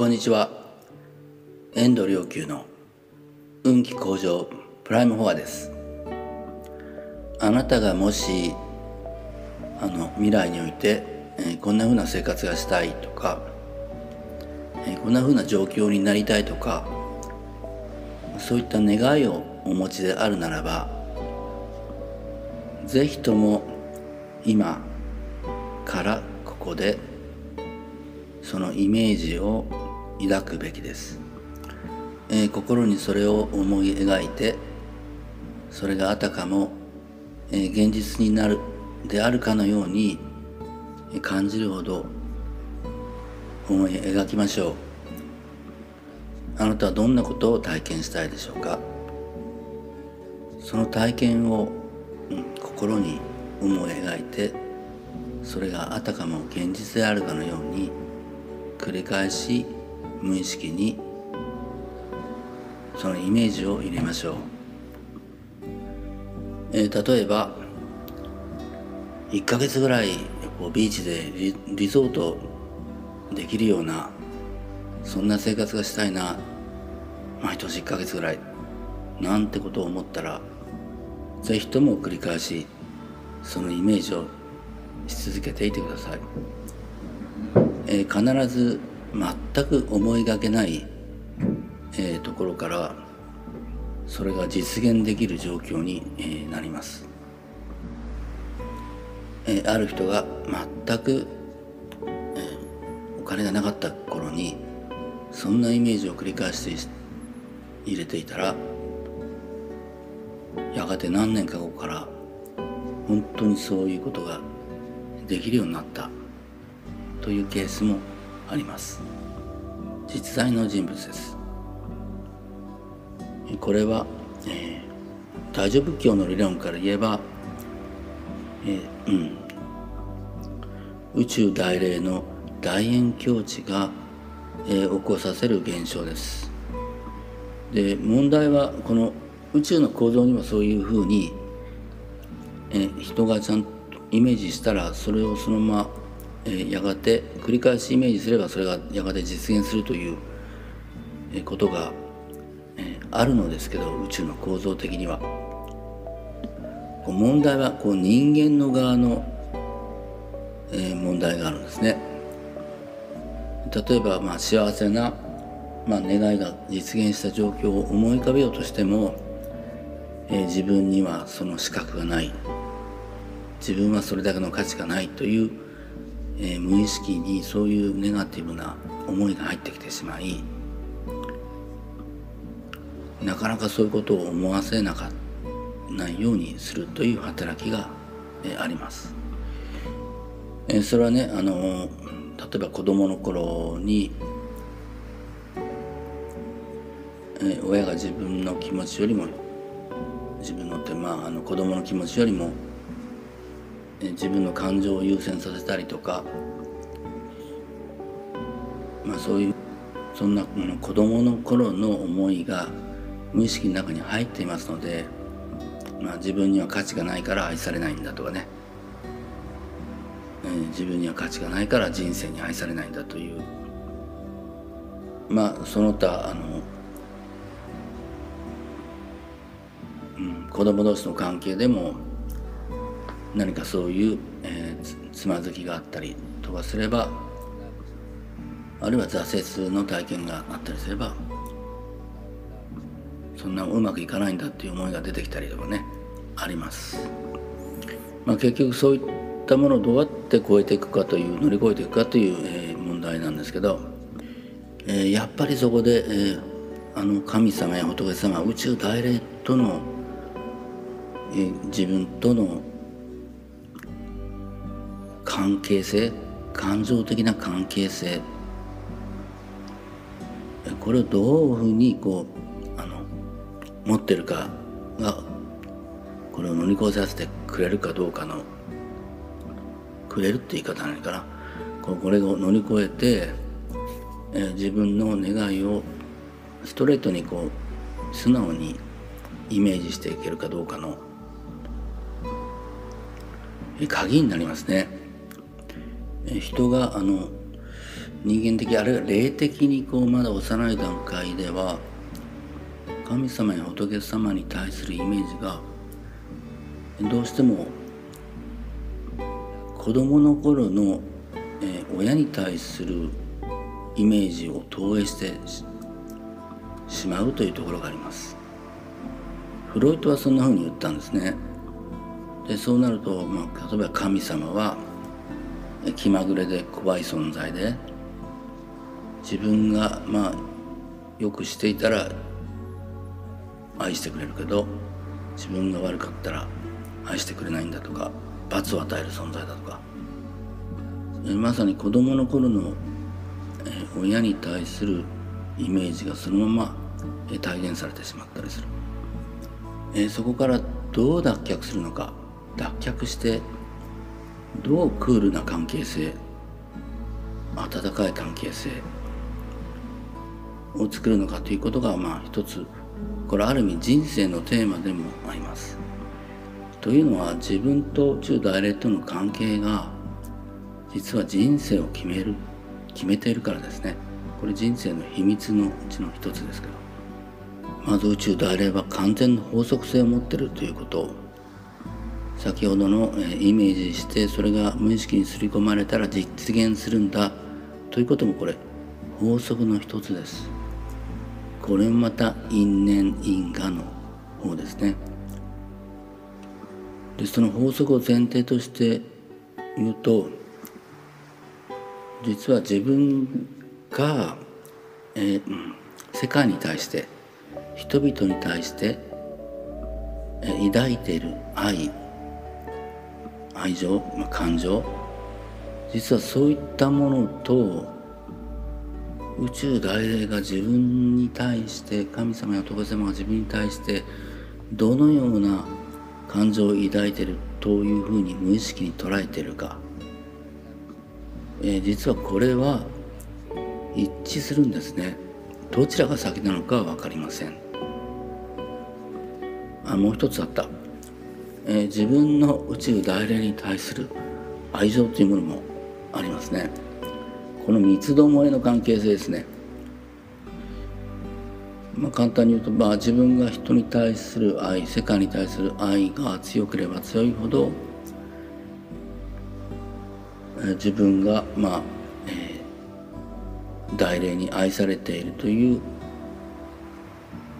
こんにちは。遠藤良久の運気向上プライムフォアです。あなたがもしあの未来において、えー、こんな風な生活がしたいとか、えー、こんな風な状況になりたいとかそういった願いをお持ちであるならばぜひとも今からここでそのイメージを抱くべきです、えー、心にそれを思い描いてそれがあたかも、えー、現実になるであるかのように感じるほど思い描きましょう。あなたはどんなことを体験したいでしょうか？その体験を、うん、心に思い描いてそれがあたかも現実であるかのように繰り返し無意識にそのイメージを入れましょう、えー、例えば1ヶ月ぐらいこうビーチでリリゾートできるようなそんな生活がしたいな毎年1ヶ月ぐらいなんてことを思ったら是非とも繰り返しそのイメージをし続けていてください、えー、必ず全く思いがけない、えー、ところからそれが実現できる状況に、えー、なります、えー、ある人が全く、えお金がなかった頃にそんなイメージを繰り返して入れていたらやがて何年か後から本当にそういうことができるようになったというケースもあります。実在の人物です。これは、えー、大乗仏教の理論から言えば、えー、うん、宇宙大霊の大円境地が、えー、起こさせる現象です。で問題はこの宇宙の構造にもそういうふうに、え、人がちゃんとイメージしたらそれをそのままえ、やがて繰り返しイメージすればそれがやがて実現するということが、え、あるのですけど宇宙の構造的には。問題はこう人間の側の、え、問題があるんですね。例えば、まあ、幸せな、まあ、願いが実現した状況を思い浮かべようとしても、え、自分にはその資格がない自分はそれだけの価値がないというえー、無意識にそういうネガティブな思いが入ってきてしまいなかなかそういうことを思わせなかないようにするという働きが、えー、あります。えー、それはねあの例えば子供の頃に、えー、親が自分の気持ちよりも自分のってまああの子供の気持ちよりも自分の感情を優先させたりとか、まあ、そういうそんな子供の頃の思いが無意識の中に入っていますので、まあ、自分には価値がないから愛されないんだとかね、えー、自分には価値がないから人生に愛されないんだという。まあその他あの、うん、子供同士の関係でも何かそういう、えー、つまずきがあったりとかすればあるいは挫折の体験があったりすればそんなうまくいかないんだっていう思いが出てきたりとかねあります。まあ、結局そういったものをどうやって超えていくかという乗り越えていくかという、えー、問題なんですけど、えー、やっぱりそこで、えー、あの神様や仏様宇宙大霊との、えー、自分との関係性感情的な関係性これをどういうふうにこうあの持ってるかがこれを乗り越えさせてくれるかどうかのくれるって言い方なのかなこれを乗り越えて、え自分の願いをストレートにこう素直にイメージしていけるかどうかの鍵になりますね。人があの人間的あるいは霊的にこうまだ幼い段階では神様や仏様に対するイメージがどうしても子供の頃の、え、親に対するイメージを投影してしまうというところがあります。フロイトはそんなふうに言ったんですね。でそうなると、まあ、例えば神様は気まぐれで怖い存在で自分がまあよくしていたら愛してくれるけど自分が悪かったら愛してくれないんだとか罰を与える存在だとか。まさに子供の頃の親に対するイメージがそのまま体現されてしまったりする。そこからどう脱却するのか脱却してどうクールな関係性温かい関係性を作るのかということがまあ一つこれある意味人生のテーマでもあります。というのは自分と宇宙大霊との関係が実は人生を決める決めているからですね。これ人生の秘密のうちの一つですけど。まず宇宙大霊は完全な法則性を持ってるということ。先ほどのイメージしてそれが無意識に刷り込まれたら実現するんだということもこれ法則の一つです。これもまた因縁因果の方ですね。でその法則を前提として言うと実は自分が、えー、世界に対して人々に対して、抱いている愛愛情、まあ、感情。実はそういったものと宇宙大霊が自分に対して神様や仏様が自分に対してどのような感情を抱いているというふうに無意識に捉えているか。えー、実はこれは一致するんですね。どちらが先なのかは分かりません。あもう一つあった、えー、自分の宇宙大霊に対する愛情というものもありますね。この三つどもえの関係性ですね。まあ、簡単に言うと、まあ、自分が人に対する愛世界に対する愛が強ければ強いほど自分がまあ、えー、大霊に愛されているという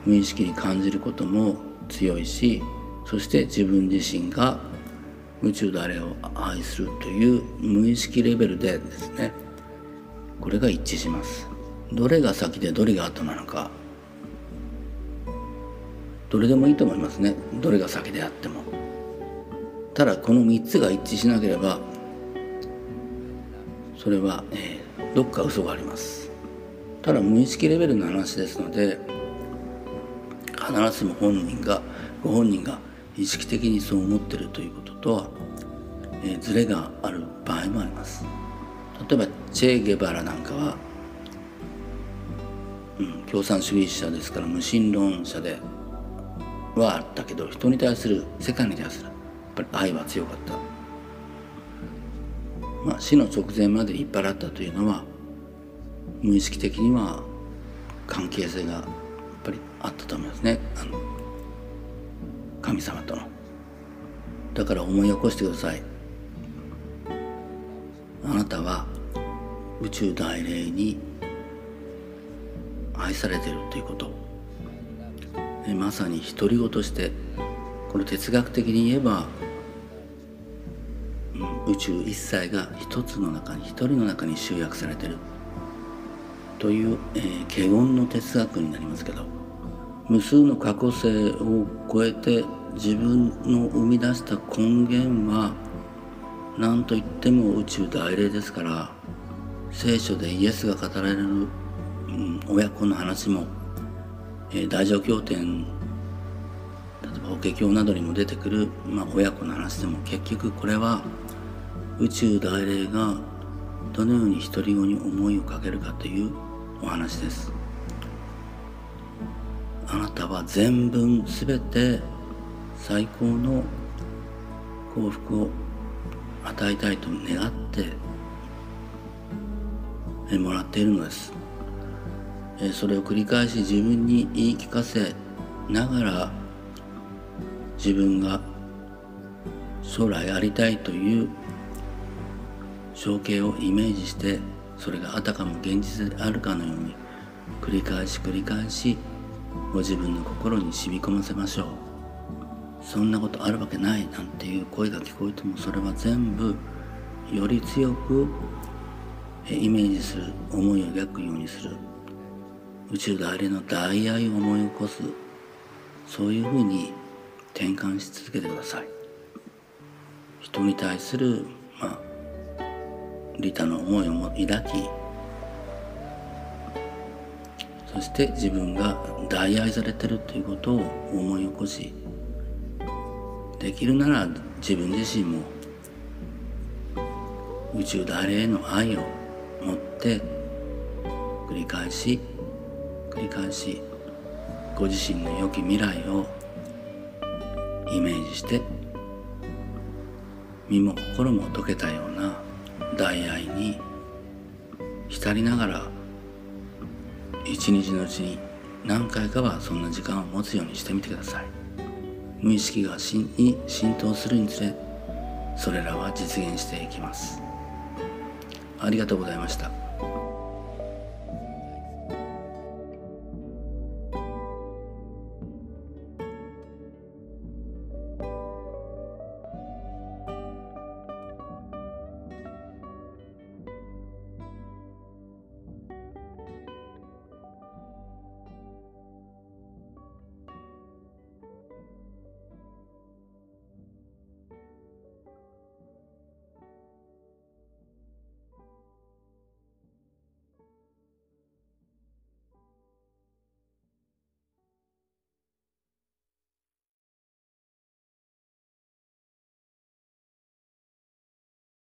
無意識に感じることも強いしそして自分自身が宇宙大霊を愛するという無意識レベルでですねこれが一致します。どれが先でどれが後なのか。どれでもいいと思いますね。どれが先であっても。ただこの3つが一致しなければそれは、えー、どっか嘘があります。ただ無意識レベルの話ですので必ずしも本人がご本人が意識的にそう思ってるということとは、えー、ズレがある場合もあります。例えばチェ・ゲバラなんかは、うん、共産主義者ですから無神論者ではあったけど人に対する世界に対するやっぱり愛は強かった。まあ、死の直前まで引っ張らったというのは無意識的には関係性がやっぱりあったと思いますね。あの神様との。だから思い起こしてください。あなたは宇宙大霊に愛されているということまさに独り言としてこれ哲学的に言えば宇宙一切が一つの中に一人の中に集約されてるという、えー、華厳の哲学になりますけど無数の過去性を超えて自分の生み出した根源は何と言っても宇宙大霊ですから聖書でイエスが語られる、親子の話も、え、大乗経典例えば法華経などにも出てくる、まあ、親子の話でも結局これは宇宙大霊がどのように独り子に思いをかけるかというお話です。あなたは全文すべて最高の幸福を与えたいと願って、もらっているのです。それを繰り返し自分に言い聞かせながら自分が将来ありたいという情景をイメージしてそれがあたかも現実であるかのように繰り返し繰り返しご自分の心に染み込ませましょう。そんなことあるわけないなんていう声が聞こえてもそれは全部より強くイメージする思いを描くようにする。宇宙であれの大愛を思い起こす。そういうふうに転換し続けてください。人に対するまあ利他の思いを抱きそして自分が大愛されてるということを思い起こしできるなら自分自身も宇宙誰への愛を持って繰り返し繰り返しご自身の良き未来をイメージして身も心も溶けたような大愛に浸りながら一日のうちに何回かはそんな時間を持つようにしてみてください。無意識が真に浸透するにつれそれらは実現していきます。ありがとうございました。